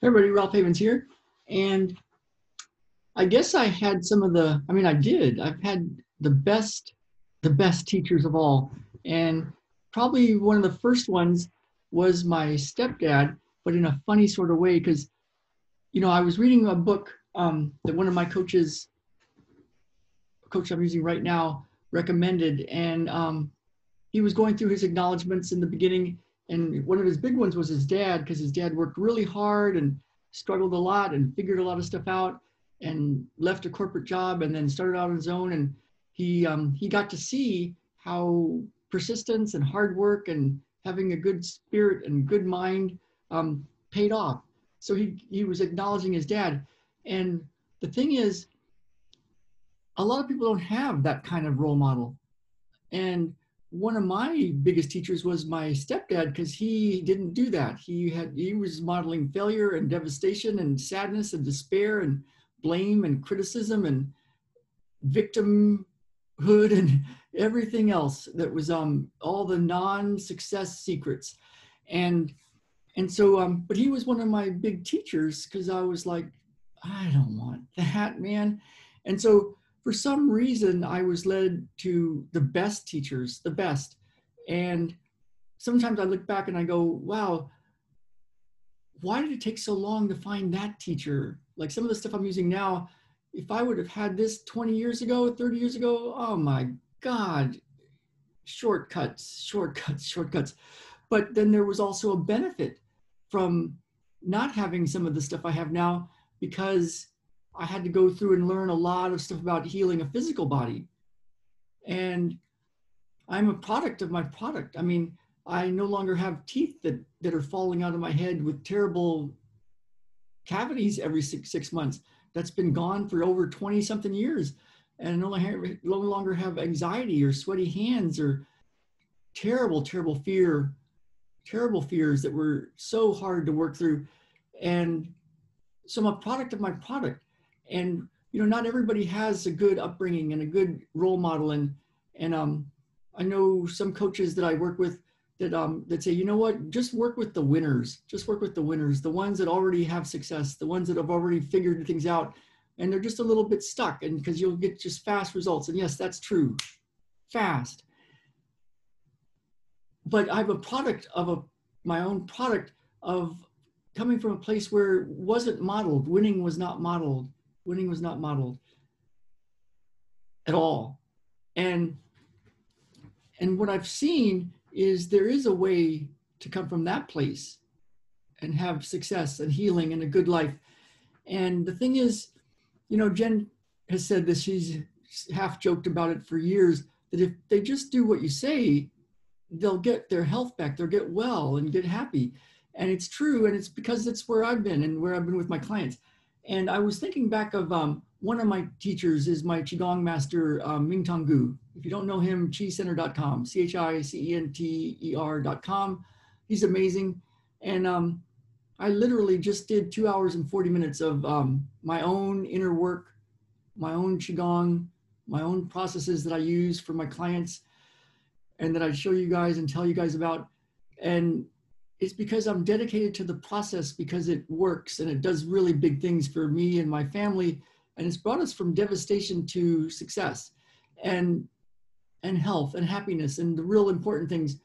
Everybody, Ralph Havens here. And I guess I had some of the, I mean, I did. I've had the best, the best teachers of all. And probably one of the first ones was my stepdad, but in a funny sort of way, because, you know, I was reading a book um, that one of my coaches, coach I'm using right now, recommended. And um, he was going through his acknowledgments in the beginning and one of his big ones was his dad because his dad worked really hard and struggled a lot and figured a lot of stuff out and left a corporate job and then started out on his own. And he um, he got to see how persistence and hard work and having a good spirit and good mind um, paid off. So he he was acknowledging his dad. And the thing is a lot of people don't have that kind of role model. And one of my biggest teachers was my stepdad because he didn't do that. He had he was modeling failure and devastation and sadness and despair and blame and criticism and victimhood and everything else that was um all the non-success secrets and and so um but he was one of my big teachers because I was like I don't want that man and so for some reason, I was led to the best teachers, the best. And sometimes I look back and I go, wow, why did it take so long to find that teacher? Like some of the stuff I'm using now, if I would have had this 20 years ago, 30 years ago, oh my God, shortcuts, shortcuts, shortcuts. But then there was also a benefit from not having some of the stuff I have now because I had to go through and learn a lot of stuff about healing a physical body. And I'm a product of my product. I mean, I no longer have teeth that, that are falling out of my head with terrible cavities every six, six months. That's been gone for over 20 something years. And I no longer, no longer have anxiety or sweaty hands or terrible, terrible fear, terrible fears that were so hard to work through. And so I'm a product of my product and you know not everybody has a good upbringing and a good role model. And and um i know some coaches that i work with that um that say you know what? Just work with the winners. Just work with the winners the ones that already have success the ones that have already figured things out and they're just a little bit stuck and because you'll get just fast results. And yes that's true. Fast. But i'm a product of a my own product of coming from a place where it wasn't modeled. Winning was not modeled winning was not modeled at all. And and what I've seen is there is a way to come from that place and have success and healing and a good life. And the thing is, you know, Jen has said this, she's half joked about it for years, that if they just do what you say, they'll get their health back, they'll get well and get happy. And it's true, and it's because it's where I've been and where I've been with my clients. And I was thinking back of um, one of my teachers is my Qigong master, um, Ming Tong Gu. If you don't know him, chicenter.com, C-H-I-C-E-N-T-E-R.com. He's amazing. And um, I literally just did two hours and 40 minutes of um, my own inner work, my own Qigong, my own processes that I use for my clients and that I show you guys and tell you guys about. And it's because I'm dedicated to the process because it works and it does really big things for me and my family. And it's brought us from devastation to success and, and health and happiness and the real important things.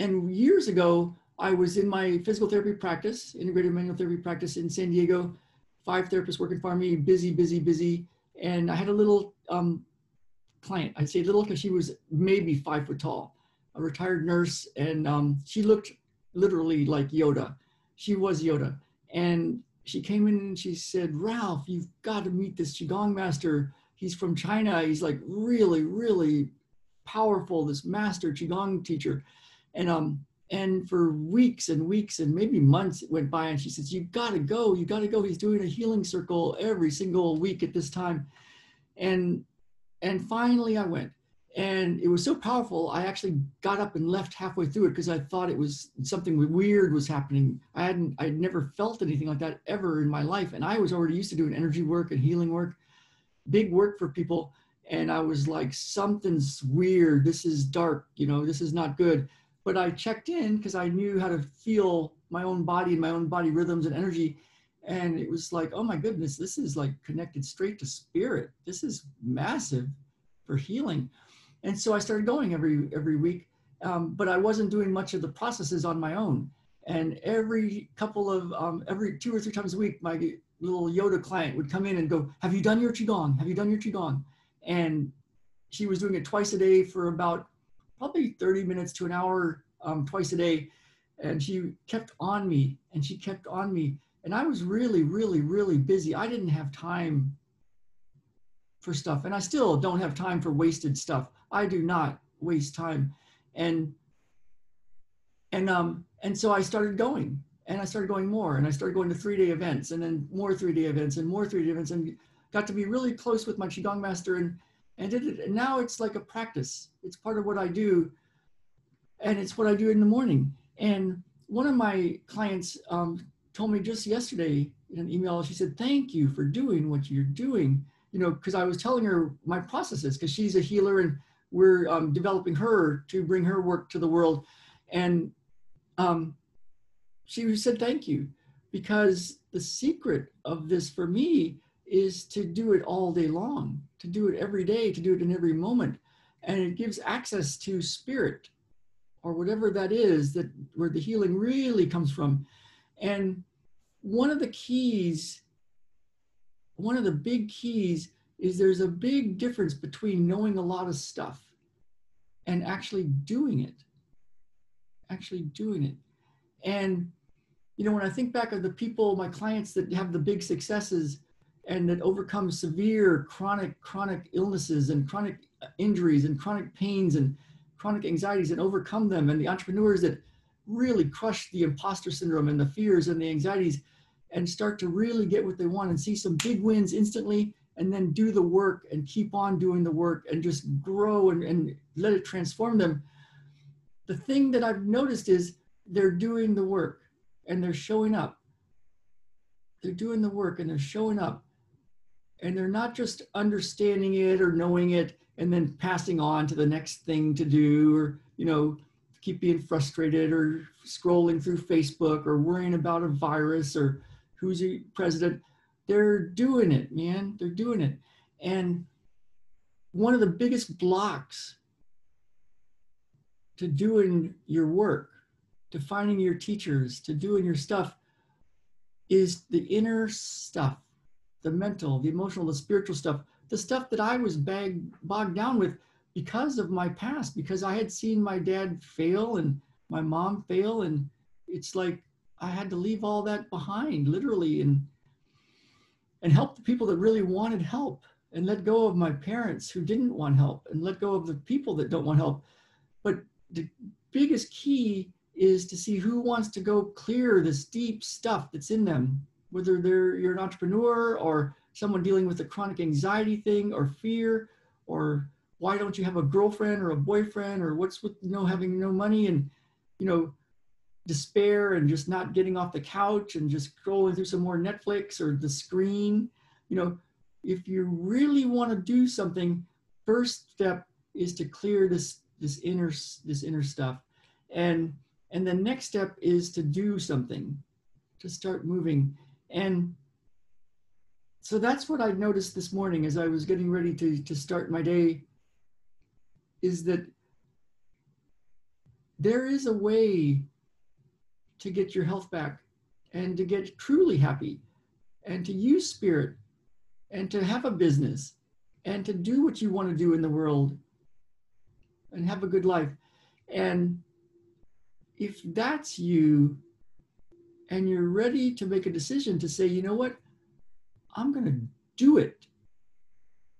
And years ago, I was in my physical therapy practice, integrated manual therapy practice in San Diego, five therapists working for me, busy, busy, busy. And I had a little um, client. I'd say little because she was maybe five foot tall a retired nurse, and um, she looked literally like Yoda. She was Yoda. And she came in and she said, Ralph, you've got to meet this Qigong master. He's from China. He's like really, really powerful, this master Qigong teacher. And um, and for weeks and weeks and maybe months it went by and she says, "You've gotta go, You've gotta go. He's doing a healing circle every single week at this time. And and finally I went and it was so powerful i actually got up and left halfway through it because i thought it was something weird was happening i hadn't i'd never felt anything like that ever in my life and i was already used to doing energy work and healing work big work for people and i was like something's weird this is dark you know this is not good but I checked in because I knew how to feel my own body and my own body rhythms and energy. And it was like, oh my goodness, this is like connected straight to spirit. This is massive for healing. And so I started going every every week, um, but I wasn't doing much of the processes on my own. And every couple of um, every two or three times a week, my little Yoda client would come in and go, "Have you done your qigong? Have you done your qigong?" And she was doing it twice a day for about probably 30 minutes to an hour um, twice a day. And she kept on me and she kept on me. And I was really, really, really busy. I didn't have time for stuff. And I still don't have time for wasted stuff. I do not waste time. And and um and so I started going and I started going more and I started going to three day events and then more three day events and more three day events and got to be really close with my Qigong master and and did it. And now it's like a practice. It's part of what I do, and it's what I do in the morning. And one of my clients um, told me just yesterday in an email. She said, "Thank you for doing what you're doing." You know, because I was telling her my processes because she's a healer and we're um, developing her to bring her work to the world, and um, she said, "Thank you," because the secret of this for me is to do it all day long, to do it every day, to do it in every moment. And it gives access to spirit or whatever that is that where the healing really comes from. And one of the keys, one of the big keys is there's a big difference between knowing a lot of stuff and actually doing it. Actually doing it. And you know, when I think back of the people, my clients that have the big successes, and that overcome severe chronic chronic illnesses and chronic injuries and chronic pains and chronic anxieties and overcome them and the entrepreneurs that really crush the imposter syndrome and the fears and the anxieties and start to really get what they want and see some big wins instantly and then do the work and keep on doing the work and just grow and, and let it transform them. The thing that i've noticed is they're doing the work and they're showing up. They're doing the work and they're showing up. And they're not just understanding it or knowing it and then passing on to the next thing to do or you know keep being frustrated or scrolling through facebook or worrying about a virus or who's the president. They're doing it man. They're doing it. And one of the biggest blocks to doing your work to finding your teachers to doing your stuff is the inner stuff the mental, the emotional, the spiritual stuff, the stuff that I was bag, bogged down with because of my past, because I had seen my dad fail and my mom fail. And it's like I had to leave all that behind, literally, and and help the people that really wanted help and let go of my parents who didn't want help and let go of the people that don't want help. But the biggest key is to see who wants to go clear this deep stuff that's in them whether they're you're an entrepreneur or someone dealing with a chronic anxiety thing or fear or why don't you have a girlfriend or a boyfriend or what's with you know having no money and you know despair and just not getting off the couch and just scrolling through some more netflix or the screen you know if you really want to do something first step is to clear this this inner this inner stuff. And and the next step is to do something to start moving. And so that's what I noticed this morning as I was getting ready to, to start my day is that there is a way to get your health back and to get truly happy and to use spirit and to have a business and to do what you want to do in the world and have a good life. And if that's you, and you're ready to make a decision to say, you know what, I'm going to do it,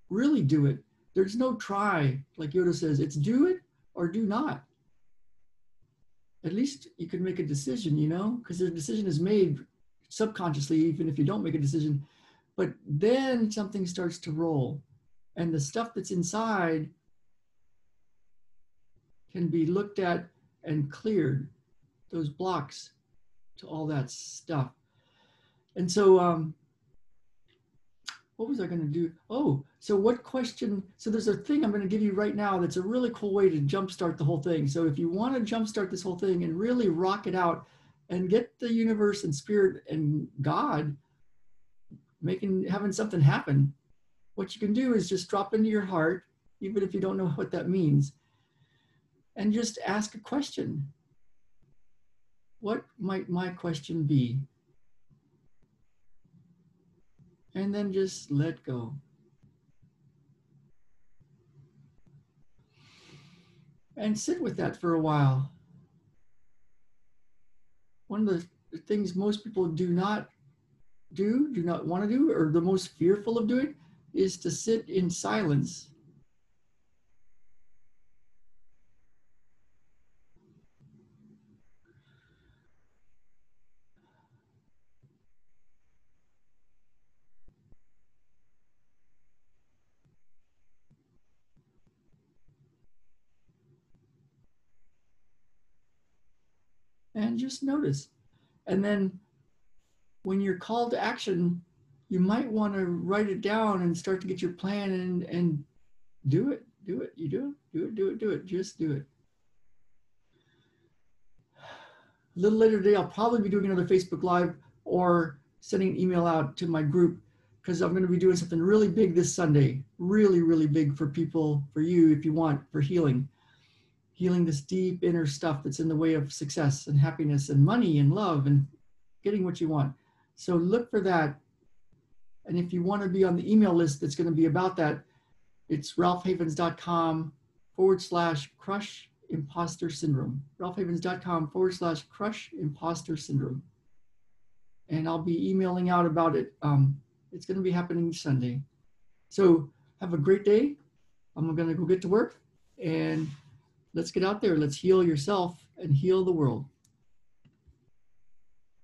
really do it. There's no try, like Yoda says, it's do it or do not. At least you can make a decision, you know, because the decision is made subconsciously, even if you don't make a decision. But then something starts to roll, and the stuff that's inside can be looked at and cleared, those blocks to all that stuff. And so um, what was I going to do? Oh, so what question? So there's a thing I'm going to give you right now that's a really cool way to jumpstart the whole thing. So if you want to jumpstart this whole thing and really rock it out and get the universe and spirit and God making having something happen, what you can do is just drop into your heart, even if you don't know what that means, and just ask a question. What might my question be? And then just let go. And sit with that for a while. One of the things most people do not do, do not want to do, or the most fearful of doing, is to sit in silence and just notice. And then when you're called to action, you might want to write it down and start to get your plan and, and do it. Do it. You do it. Do it. Do it. Do it. Just do it. A little later today, I'll probably be doing another Facebook Live or sending an email out to my group because I'm going to be doing something really big this Sunday. Really, really big for people, for you, if you want, for healing healing this deep inner stuff that's in the way of success and happiness and money and love and getting what you want. So look for that. And if you want to be on the email list that's going to be about that, it's ralphhavens.com forward slash crush imposter syndrome. ralphhavens.com forward slash crush imposter syndrome. And I'll be emailing out about it. Um, it's going to be happening Sunday. So have a great day. I'm going to go get to work and let's get out there. Let's heal yourself and heal the world.